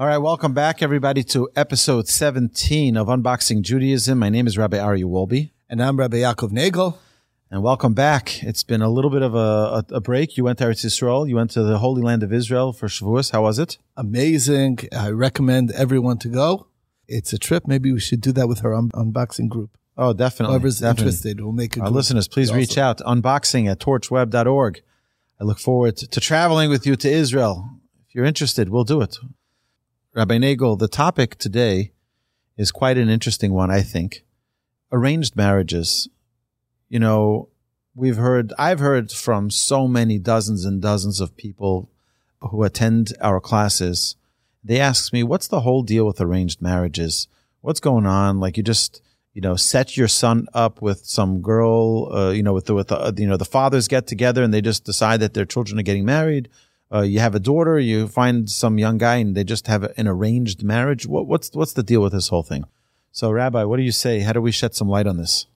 All right, welcome back, everybody, to episode 17 of Unboxing Judaism. My name is Rabbi Aryeh Wolbe. And I'm Rabbi Yaakov Nagel. And welcome back. It's been a little bit of a, a, a break. You went to Eretz Yisrael. You went to the Holy Land of Israel for Shavuos. How was it? Amazing. I recommend everyone to go. It's a trip. Maybe we should do that with our un- unboxing group. Oh, definitely. Whoever's definitely. interested, we'll make a Our group. listeners, please Also. reach out. Unboxing at torchweb.org. I look forward to, to traveling with you to Israel. If you're interested, we'll do it. Rabbi Nagel, the topic today is quite an interesting one, I think. Arranged marriages. You know, we've heard, I've heard from so many dozens and dozens of people who attend our classes. They ask me, what's the whole deal with arranged marriages? What's going on? Like you just, you know, set your son up with some girl, uh, you know, with the, with the, you know, the fathers get together and they just decide that their children are getting married. Uh, you have a daughter, you find some young guy and they just have an arranged marriage. What, what's, what's the deal with this whole thing? So Rabbi, what do you say? How do we shed some light on this?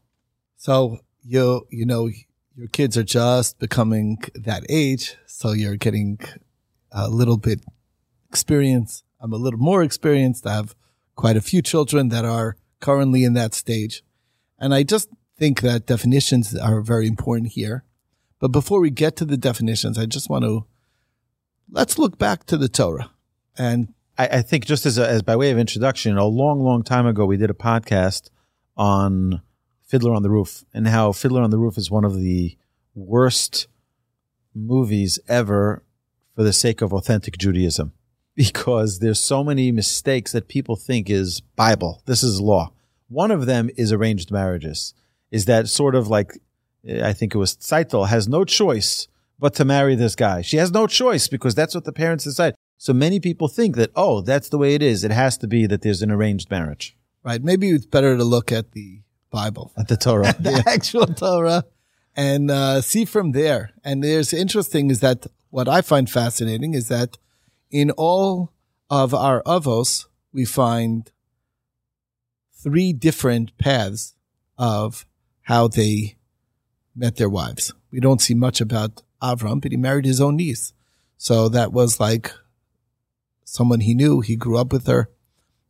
So you you know your kids are just becoming that age, so you're getting a little bit experience. I'm a little more experienced. I have quite a few children that are currently in that stage, and I just think that definitions are very important here. But before we get to the definitions, I just want to let's look back to the Torah and I, I think just as, a, as by way of introduction, a long, long time ago, we did a podcast on Fiddler on the Roof and how Fiddler on the Roof is one of the worst movies ever for the sake of authentic Judaism because there's so many mistakes that people think is Bible. This is law. One of them is arranged marriages. Is that sort of like, I think it was Tzeitel has no choice but to marry this guy. She has no choice because that's what the parents decide. So many people think that, oh, that's the way it is. It has to be that there's an arranged marriage right, maybe it's better to look at the Bible. at the Torah. the actual Torah and uh, see from there. And there's interesting is that what I find fascinating is that in all of our avos, we find three different paths of how they met their wives. We don't see much about Avram, but he married his own niece. So that was like someone he knew. He grew up with her.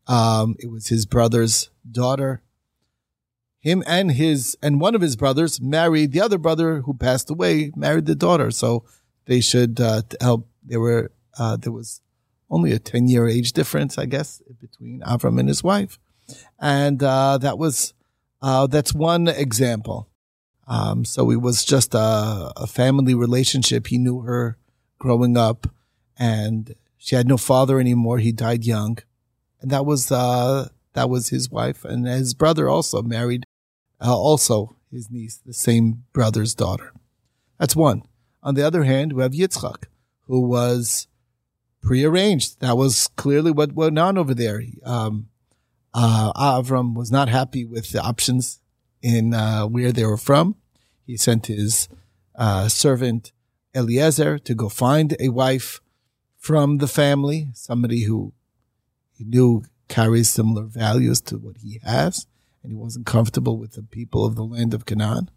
Um, it was his brother's daughter him and his and one of his brothers married the other brother who passed away married the daughter so they should uh, help there were uh, there was only a 10 year age difference i guess between avram and his wife and uh, that was uh, that's one example um, so it was just a, a family relationship he knew her growing up and she had no father anymore he died young and that was uh, that was his wife and his brother also married uh, also his niece, the same brother's daughter. That's one. On the other hand, we have Yitzchak, who was prearranged. That was clearly what went on over there. Um, uh, Avram was not happy with the options in uh, where they were from. He sent his uh, servant Eliezer to go find a wife from the family, somebody who he knew carries similar values to what he has and he wasn't comfortable with the people of the land of Canaan.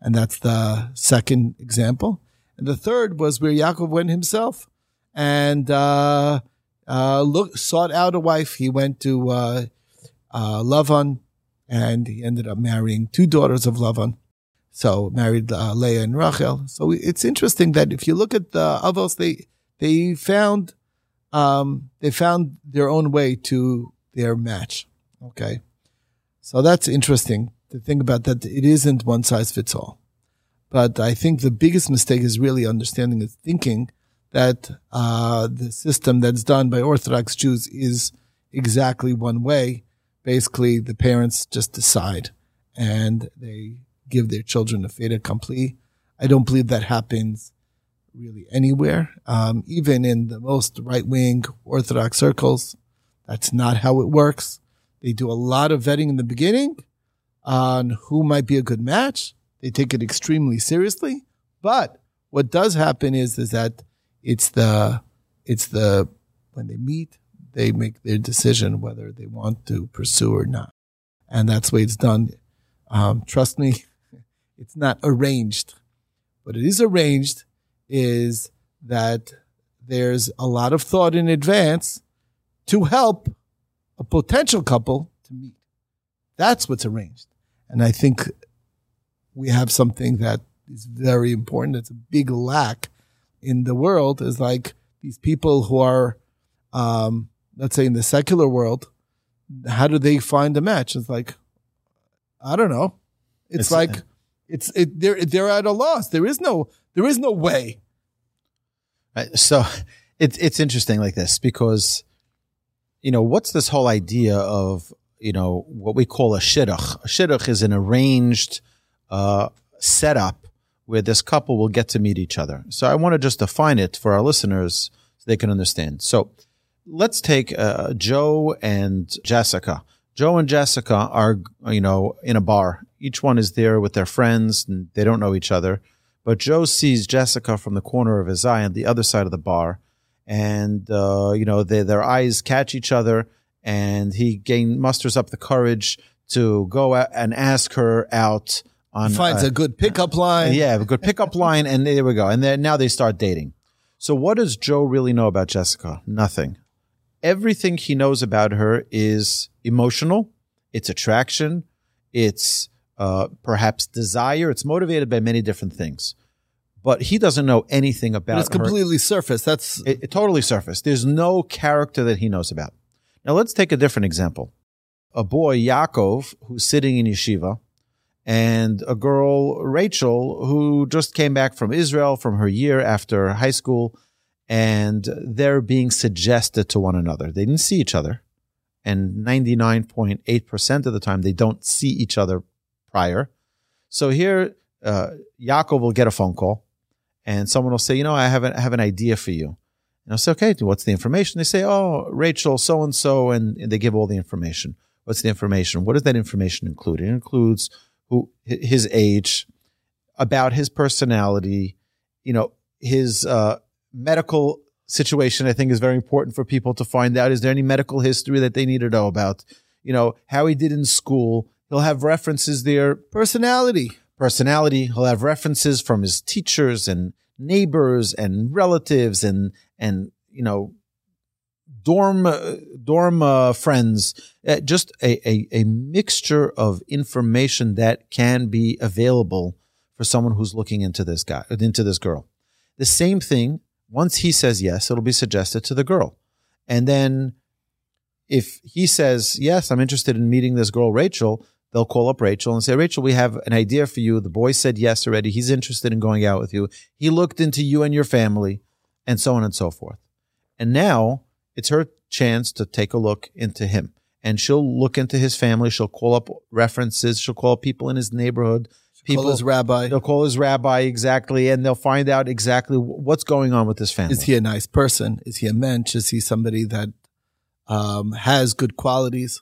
And that's the second example. And the third was where Yaakov went himself and uh, uh, look, sought out a wife. He went to uh, uh, Lavan and he ended up marrying two daughters of Lavan. So married uh, Leah and Rachel. So it's interesting that if you look at the Avos, they they found um, they found their own way to their match. Okay. So that's interesting to think about that it isn't one size fits all. But I think the biggest mistake is really understanding and thinking that uh, the system that's done by Orthodox Jews is exactly one way. Basically, the parents just decide and they give their children a fait accompli. I don't believe that happens really anywhere, um, even in the most right wing Orthodox circles. That's not how it works. They do a lot of vetting in the beginning on who might be a good match. They take it extremely seriously. But what does happen is, is that it's the, it's the, when they meet, they make their decision whether they want to pursue or not. And that's the way it's done. Um, trust me, it's not arranged. What it is arranged is that there's a lot of thought in advance to help a potential couple to meet. That's what's arranged. And I think we have something that is very important. It's a big lack in the world is like these people who are, um, let's say in the secular world, how do they find a match? It's like, I don't know. It's, It's- like, it's, it, they're, they're at a loss. There is no, there is no way. Right? So it's it's interesting like this because you know what's this whole idea of you know what we call a shidduch. A shidduch is an arranged uh, setup where this couple will get to meet each other. So I want to just define it for our listeners so they can understand. So let's take uh, Joe and Jessica. Joe and Jessica are you know in a bar. Each one is there with their friends and they don't know each other. But Joe sees Jessica from the corner of his eye on the other side of the bar, and uh, you know they, their eyes catch each other, and he gain musters up the courage to go out and ask her out on Finds uh, a good pickup line. yeah, a good pickup line, and there we go. And then now they start dating. So what does Joe really know about Jessica? Nothing. Everything he knows about her is emotional. It's attraction. It's uh, perhaps desire. It's motivated by many different things. But he doesn't know anything But about it's her. completely surface. That's It, it totally surfaced. There's no character that he knows about. Now let's take a different example. A boy, Yaakov, who's sitting in yeshiva, and a girl, Rachel, who just came back from Israel from her year after high school, and they're being suggested to one another. They didn't see each other. And 99.8% of the time, they don't see each other prior. So here, uh, Yaakov will get a phone call and someone will say, you know, I have, an, I have an idea for you. And I'll say, okay, what's the information? They say, oh, Rachel, so and so, and they give all the information. What's the information? What does that information include? It includes who his age, about his personality, you know, his uh, medical situation. I think is very important for people to find out. Is there any medical history that they need to know about? You know, how he did in school. He'll have references there personality. personality. He'll have references from his teachers and neighbors and relatives and and you know dorm uh, dorm uh, friends. Uh, just a, a a mixture of information that can be available for someone who's looking into this guy into this girl. The same thing. Once he says yes, it'll be suggested to the girl, and then if he says yes, I'm interested in meeting this girl, Rachel they'll call up Rachel and say, Rachel, we have an idea for you. The boy said yes already. He's interested in going out with you. He looked into you and your family, and so on and so forth. And now it's her chance to take a look into him. And she'll look into his family. She'll call up references. She'll call people in his neighborhood. People, Call his rabbi. they'll call his rabbi exactly, and they'll find out exactly what's going on with this family. Is he a nice person? Is he a mensch? Is he somebody that um, has good qualities?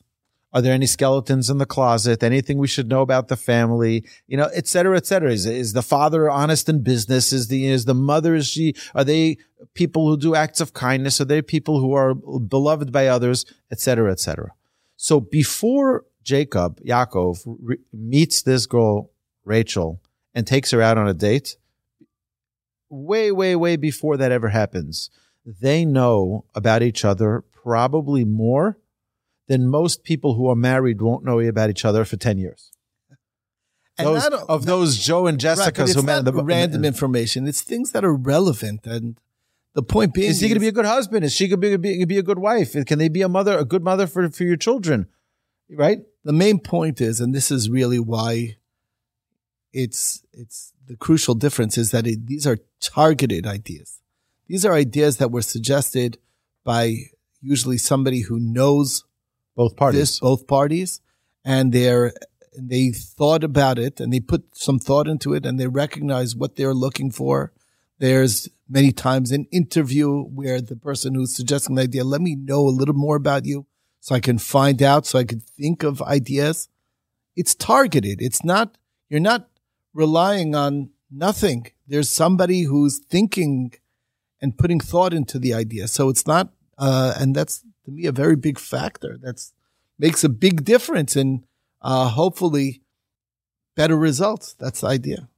Are there any skeletons in the closet? Anything we should know about the family? You know, et cetera, et cetera. Is, is the father honest in business? Is the is the mother? Is she? Are they people who do acts of kindness? Are they people who are beloved by others? Et cetera, et cetera. So before Jacob Yaakov re- meets this girl Rachel and takes her out on a date, way, way, way before that ever happens, they know about each other probably more than most people who are married won't know about each other for 10 years. And Those, not- of those Joe and Right, Jessica's it's who met in the random information. It's things that are relevant. And the point being Is he going to be a good husband? Is she going to be, be a good wife? Can they be a mother, a good mother for, for your children? Right? the main point is, and this is really why it's it's the crucial difference is that it, these are targeted ideas. These are ideas that were suggested by usually somebody who knows Both parties. this both parties, and they're and they thought about it and they put some thought into it and they recognize what they're looking for. There's many times an interview where the person who's suggesting the idea, let me know a little more about you so I can find out, so I can think of ideas. It's targeted. It's not, you're not relying on nothing. There's somebody who's thinking and putting thought into the idea. So it's not, uh, and that's to me a very big factor. That's makes a big difference in, uh, hopefully better results. That's the idea.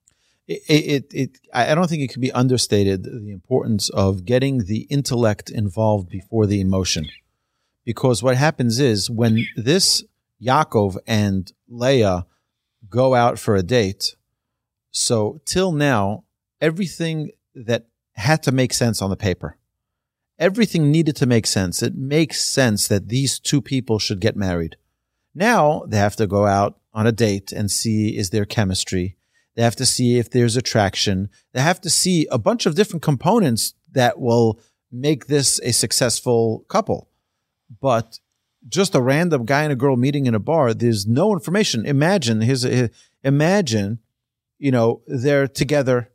it, it, it, I don't think it can be understated the importance of getting the intellect involved before the emotion. because what happens is when this Yaakov and Leah go out for a date, so till now, everything that had to make sense on the paper, everything needed to make sense. It makes sense that these two people should get married. Now they have to go out on a date and see is there chemistry. They have to see if there's attraction. They have to see a bunch of different components that will make this a successful couple. But just a random guy and a girl meeting in a bar, there's no information. Imagine his, imagine, you know, they're together.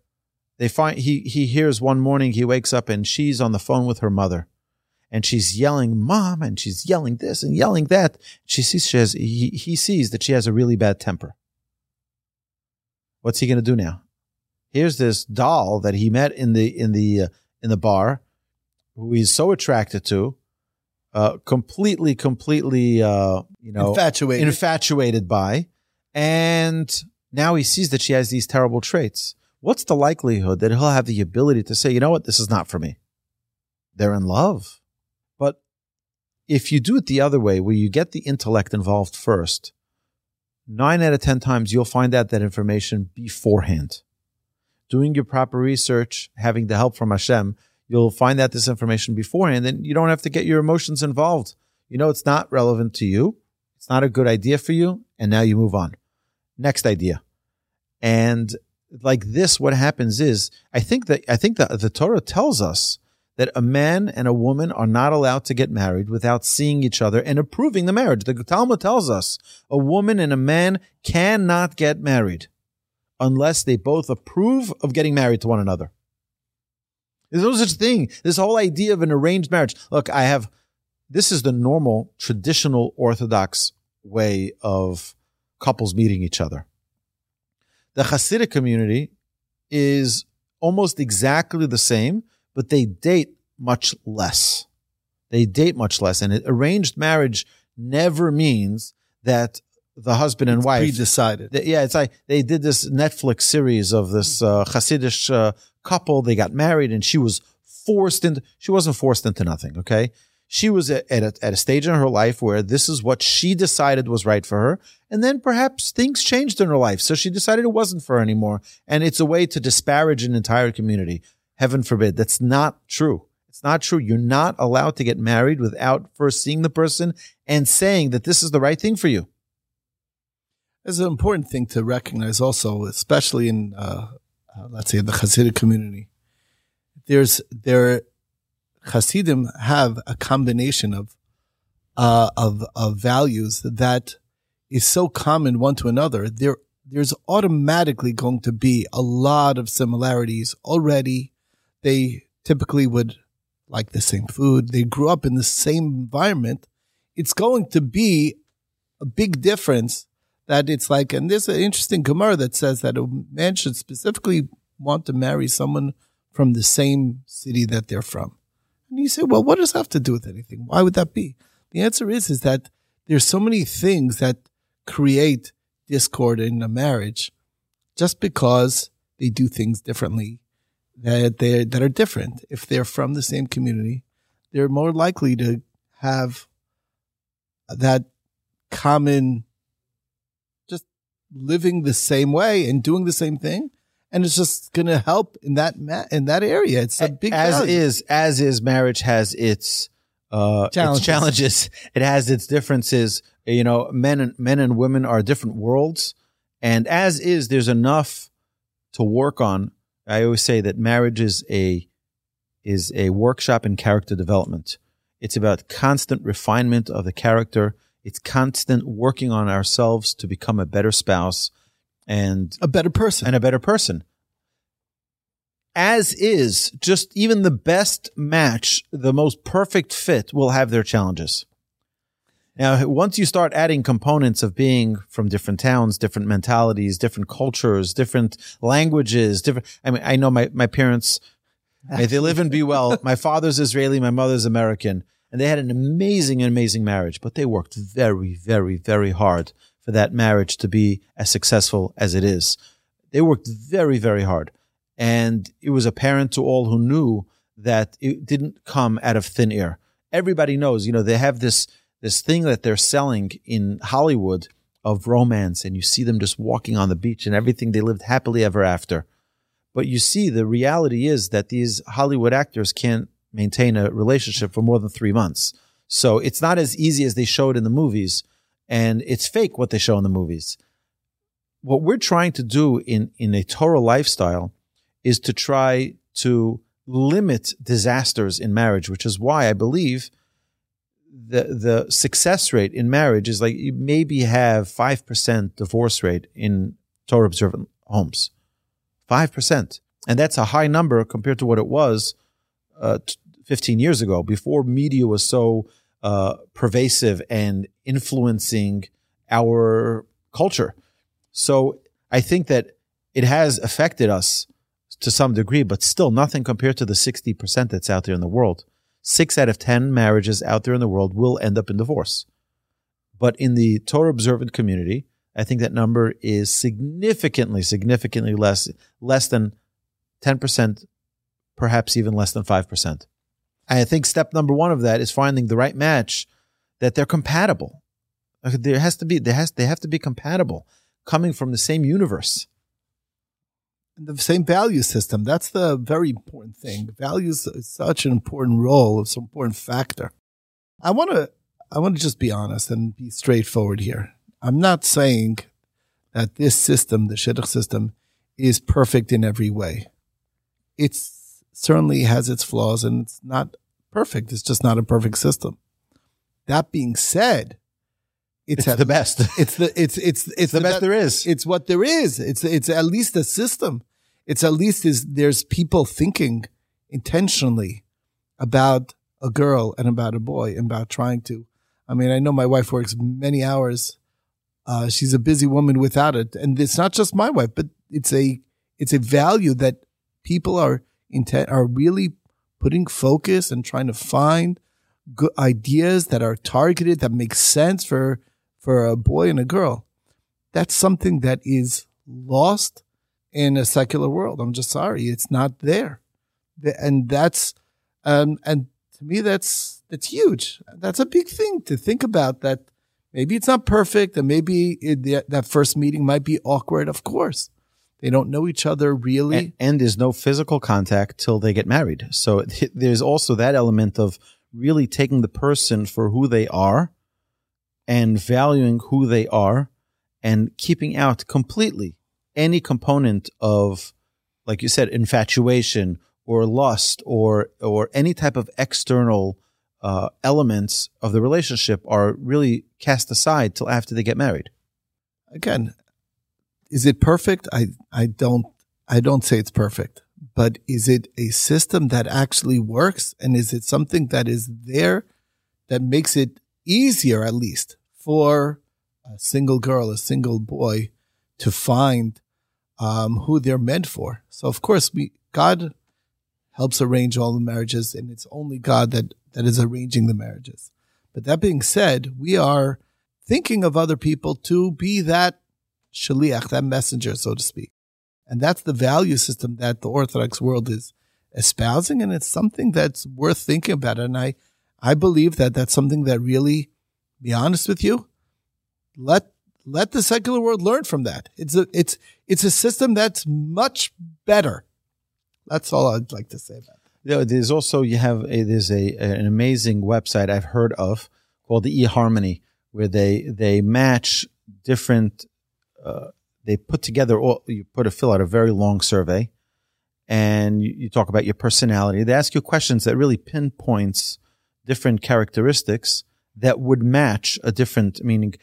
They find he he hears one morning he wakes up and she's on the phone with her mother, and she's yelling "mom" and she's yelling this and yelling that. She sees she has he he sees that she has a really bad temper. What's he going to do now? Here's this doll that he met in the in the uh, in the bar, who he's so attracted to, uh, completely, completely, uh, you know, Infatuated. infatuated by, and now he sees that she has these terrible traits. What's the likelihood that he'll have the ability to say, you know what, this is not for me? They're in love. But if you do it the other way, where you get the intellect involved first, nine out of 10 times you'll find out that information beforehand. Doing your proper research, having the help from Hashem, you'll find out this information beforehand, and you don't have to get your emotions involved. You know it's not relevant to you, it's not a good idea for you, and now you move on. Next idea. And like this, what happens is, I think that I think that the Torah tells us that a man and a woman are not allowed to get married without seeing each other and approving the marriage. The Talmud tells us a woman and a man cannot get married unless they both approve of getting married to one another. There's no such thing. This whole idea of an arranged marriage. Look, I have, this is the normal, traditional Orthodox way of couples meeting each other. The Hasidic community is almost exactly the same, but they date much less. They date much less. And an arranged marriage never means that the husband and wife pre-decided. Th- yeah, it's like they did this Netflix series of this uh, Hasidic uh, couple. They got married, and she was forced into. She wasn't forced into nothing. Okay, she was at, a, at a stage in her life where this is what she decided was right for her, and then perhaps things changed in her life, so she decided it wasn't for her anymore. And it's a way to disparage an entire community. Heaven forbid. That's not true. It's not true. You're not allowed to get married without first seeing the person and saying that this is the right thing for you. There's an important thing to recognize also, especially in, uh, uh, let's say, the Hasidic community. There's there, Hasidim have a combination of, uh, of of values that is so common one to another. There, there's automatically going to be a lot of similarities already. They typically would like the same food. They grew up in the same environment. It's going to be a big difference that it's like, and there's an interesting Gemara that says that a man should specifically want to marry someone from the same city that they're from. And you say, well, what does that have to do with anything? Why would that be? The answer is, is that there's so many things that create discord in a marriage just because they do things differently that they that are different. If they're from the same community, they're more likely to have that common just living the same way and doing the same thing and it's just going to help in that ma- in that area. It's a big as value. is as is marriage has its uh Challenges. its challenges. It has its differences. You know men and men and women are different worlds. And as is there's enough to work on. I always say that marriage is a is a workshop in character development. It's about constant refinement of the character. It's constant working on ourselves to become a better spouse and a better person and a better person. As is, just even the best match, the most perfect fit will have their challenges. Now, once you start adding components of being from different towns, different mentalities, different cultures, different languages, different, I mean, I know my, my parents, may they live and be well. My father's Israeli, my mother's American, and they had an amazing, amazing marriage, but they worked very, very, very hard for that marriage to be as successful as it is. They worked very, very hard. And it was apparent to all who knew that it didn't come out of thin air. everybody knows, you know, they have this this thing that they're selling in Hollywood of romance and you see them just walking on the beach and everything they lived happily ever after. But you see the reality is that these Hollywood actors can't maintain a relationship for more than 3 months. So it's not as easy as they show it in the movies and it's fake what they show in the movies. What we're trying to do in in a Torah lifestyle is to try to limit disasters in marriage, which is why I believe the the success rate in marriage is like you maybe have five percent divorce rate in Torah observant homes, five percent, and that's a high number compared to what it was uh, fifteen years ago, before media was so uh, pervasive and influencing our culture. So I think that it has affected us to some degree, but still nothing compared to the 60% that's out there in the world. Six out of 10 marriages out there in the world will end up in divorce. But in the Torah observant community, I think that number is significantly, significantly less, less than 10%, perhaps even less than 5%. I think step number one of that is finding the right match that they're compatible. There has to be, there has, they have to be compatible, coming from the same universe the same value system. That's the very important thing. Values is such an important role, it's an important factor. I want to, I want to just be honest and be straightforward here. I'm not saying that this system, the shidduch system, is perfect in every way. It certainly has its flaws and it's not perfect. It's just not a perfect system. That being said, it's, it's the best. It's the it's it's it's, it's the, the, best there is. It's what there is. It's it's at least a system it's at least is there's people thinking intentionally about a girl and about a boy and about trying to. I mean, I know my wife works many hours. Uh, she's a busy woman without it, and it's not just my wife, but it's a it's a value that people are intent are really putting focus and trying to find good ideas that are targeted that make sense for for a boy and a girl. That's something that is lost in a secular world. I'm just sorry, it's not there, and that's um, and to me that's that's huge. That's a big thing to think about. That maybe it's not perfect, and maybe it, that first meeting might be awkward. Of course, they don't know each other really, and, and there's no physical contact till they get married. So there's also that element of really taking the person for who they are and valuing who they are and keeping out completely any component of, like you said, infatuation or lust or or any type of external uh, elements of the relationship are really cast aside till after they get married. Again, is it perfect? I I don't I don't say it's perfect, but is it a system that actually works, and is it something that is there that makes it easier, at least, for a single girl, a single boy, to find um, who they're meant for. So of course, we God helps arrange all the marriages, and it's only God that that is arranging the marriages. But that being said, we are thinking of other people to be that shaliach, that messenger, so to speak. And that's the value system that the Orthodox world is espousing, and it's something that's worth thinking about. And I, I believe that that's something that really, be honest with you, let let the secular world learn from that. It's a it's it's a system that's much better. That's all I'd like to say about that. There's also you have a, there's a an amazing website I've heard of called the eHarmony where they they match different uh, they put together you put a fill out a very long survey and you, you talk about your personality. They ask you questions that really pinpoints different characteristics that would match a different meaning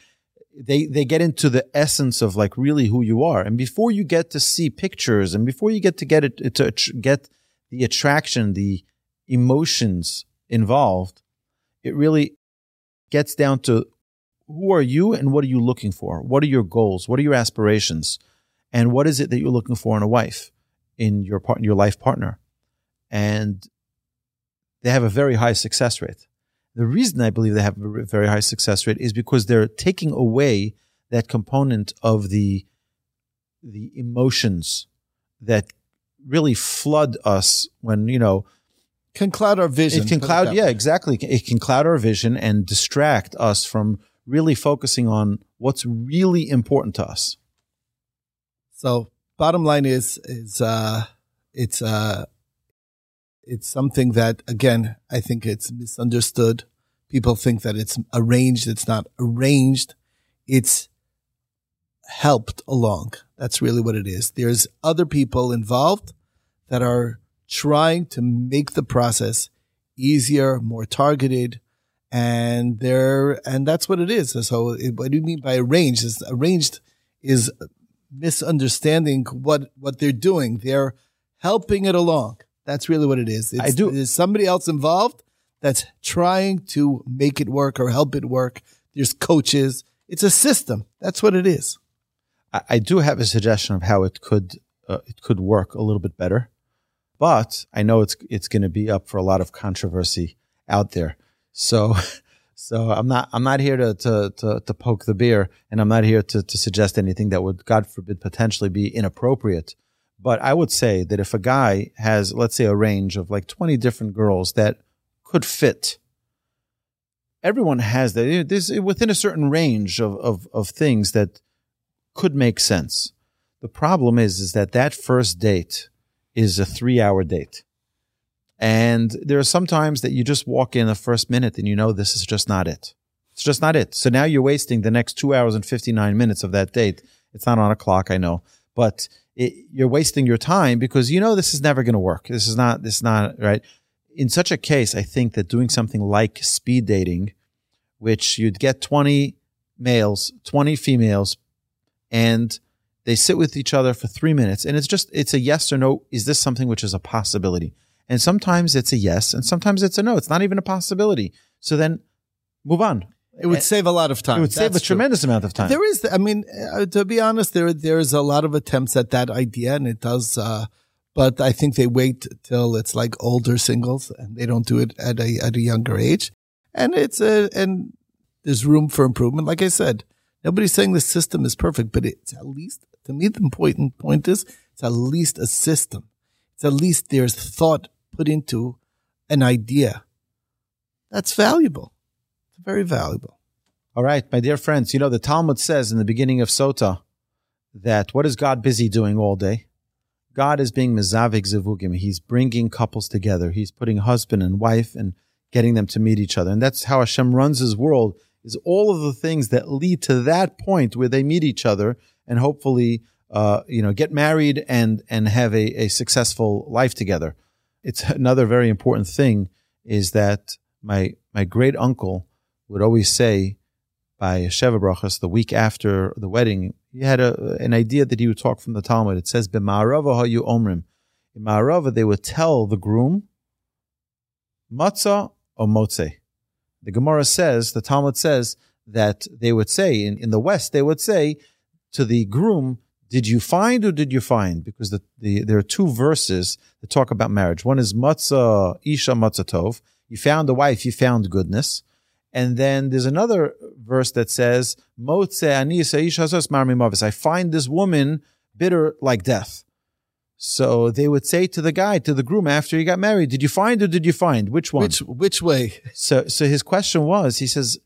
they they get into the essence of like really who you are and before you get to see pictures and before you get to get it to get the attraction the emotions involved it really gets down to who are you and what are you looking for? What are your goals? What are your aspirations? And what is it that you're looking for in a wife in your part your life partner? And they have a very high success rate. The reason I believe they have a very high success rate is because they're taking away that component of the the emotions that really flood us when you know can cloud our vision. It can cloud, yeah, exactly. It can cloud our vision and distract us from really focusing on what's really important to us. So bottom line is is uh it's uh it's something that again I think it's misunderstood. People think that it's arranged. It's not arranged. It's helped along. That's really what it is. There's other people involved that are trying to make the process easier, more targeted, and they're and that's what it is. So, it, what do you mean by arranged? Is arranged is misunderstanding what what they're doing. They're helping it along. That's really what it is. It's, I do- There's somebody else involved that's trying to make it work or help it work. There's coaches. It's a system. That's what it is. I, I do have a suggestion of how it could uh, it could work a little bit better, but I know it's it's going to be up for a lot of controversy out there. So, so I'm not I'm not here to to to, to poke the beer, and I'm not here to to suggest anything that would, God forbid, potentially be inappropriate. But I would say that if a guy has, let's say, a range of like 20 different girls that could fit everyone has that. This within a certain range of, of, of things that could make sense. The problem is, is that that first date is a three hour date. And there are some times that you just walk in the first minute and you know this is just not it. It's just not it. So now you're wasting the next two hours and 59 minutes of that date. It's not on a clock, I know, but it, you're wasting your time because you know this is never going to work. This is not, this is not right. In such a case, I think that doing something like speed dating, which you'd get 20 males, 20 females, and they sit with each other for three minutes. And it's just, it's a yes or no. Is this something which is a possibility? And sometimes it's a yes, and sometimes it's a no. It's not even a possibility. So then move on. It would save a lot of time. It would save a That's true. tremendous amount of time. There is, I mean, uh, to be honest, there there's a lot of attempts at that idea, and it does. Uh, but I think they wait till it's like older singles, and they don't do it at a at a younger age. And it's a and there's room for improvement. Like I said, nobody's saying the system is perfect, but it's at least to me the important point is it's at least a system. It's at least there's thought put into an idea. That's valuable. It's very valuable. All right, my dear friends, you know, the Talmud says in the beginning of Sota that what is God busy doing all day? God is being mezaveg zivugim. He's bringing couples together. He's putting husband and wife and getting them to meet each other. And that's how Hashem runs his world is all of the things that lead to that point where they meet each other and hopefully, uh, you know, get married and, and have a, a successful life together. It's another very important thing is that my, my great uncle would always say by Sheva Brachas, the week after the wedding, he had a, an idea that he would talk from the Talmud. It says, B'ma'arava ha'yu omrim. In Ma'arava, they would tell the groom, matzah or motze. The Gemara says, the Talmud says that they would say, in, in the West, they would say to the groom, did you find or did you find? Because the, the, there are two verses that talk about marriage. One is matzah, isha matzah tov. You found a wife, you found goodness. And then there's another verse that says, Motze ani isha marmi mavis. I find this woman bitter like death. So they would say to the guy, to the groom after he got married, did you find or did you find? Which one? Which which way? So, so his question was, he says,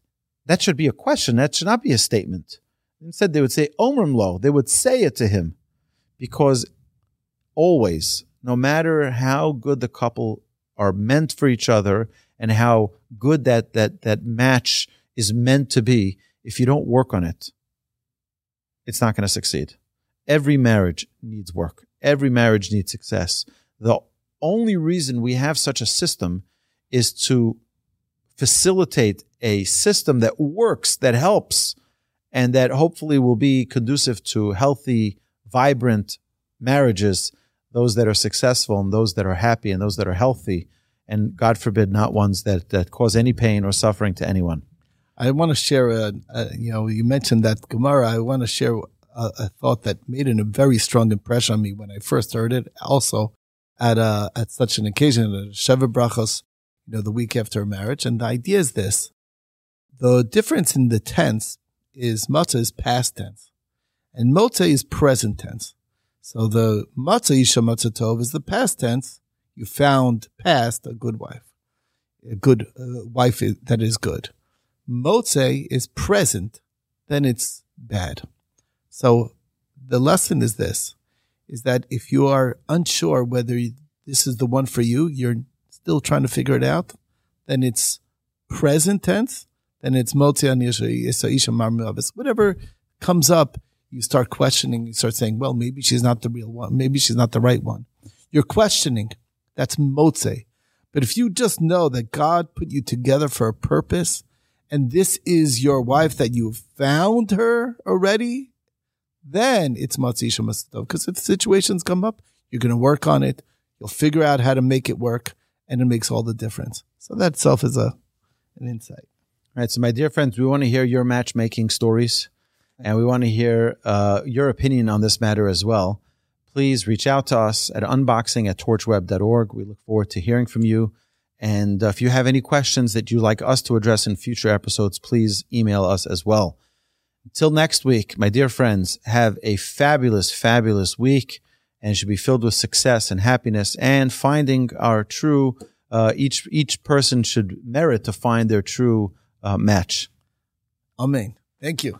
that should be a question. That should not be a statement. Instead, they would say, Omrim lo. They would say it to him because always, no matter how good the couple are meant for each other and how good that, that, that match is meant to be, if you don't work on it, it's not going to succeed. Every marriage needs work. Every marriage needs success. The only reason we have such a system is to facilitate a system that works, that helps, and that hopefully will be conducive to healthy, vibrant marriages, those that are successful and those that are happy and those that are healthy, and God forbid, not ones that, that cause any pain or suffering to anyone. I want to share a, a you know, you mentioned that Gemara. I want to share a, a thought that made a very strong impression on me when I first heard it. Also, at a at such an occasion, at Sheva Brachos, you know, the week after marriage, and the idea is this: the difference in the tense is matzah is past tense, and motza is present tense. So the matzah isha matzah tov is the past tense. you found past a good wife, a good uh, wife is, that is good. Motze is present, then it's bad. So the lesson is this, is that if you are unsure whether this is the one for you, you're still trying to figure it out, then it's present tense, then it's motze Whatever comes up, you start questioning, you start saying, well, maybe she's not the real one. Maybe she's not the right one. You're questioning. That's motze. But if you just know that God put you together for a purpose and this is your wife that you've found her already, then it's Matzisha Masatov. Because if situations come up, you're going to work on it. You'll figure out how to make it work and it makes all the difference. So that itself is a, an insight. Right. So my dear friends, we want to hear your matchmaking stories and we want to hear uh, your opinion on this matter as well. Please reach out to us at unboxing at torchweb.org. We look forward to hearing from you. And uh, if you have any questions that you'd like us to address in future episodes, please email us as well. Until next week, my dear friends, have a fabulous, fabulous week and should be filled with success and happiness and finding our true, uh, each, each person should merit to find their true uh, match. Amen. Thank you.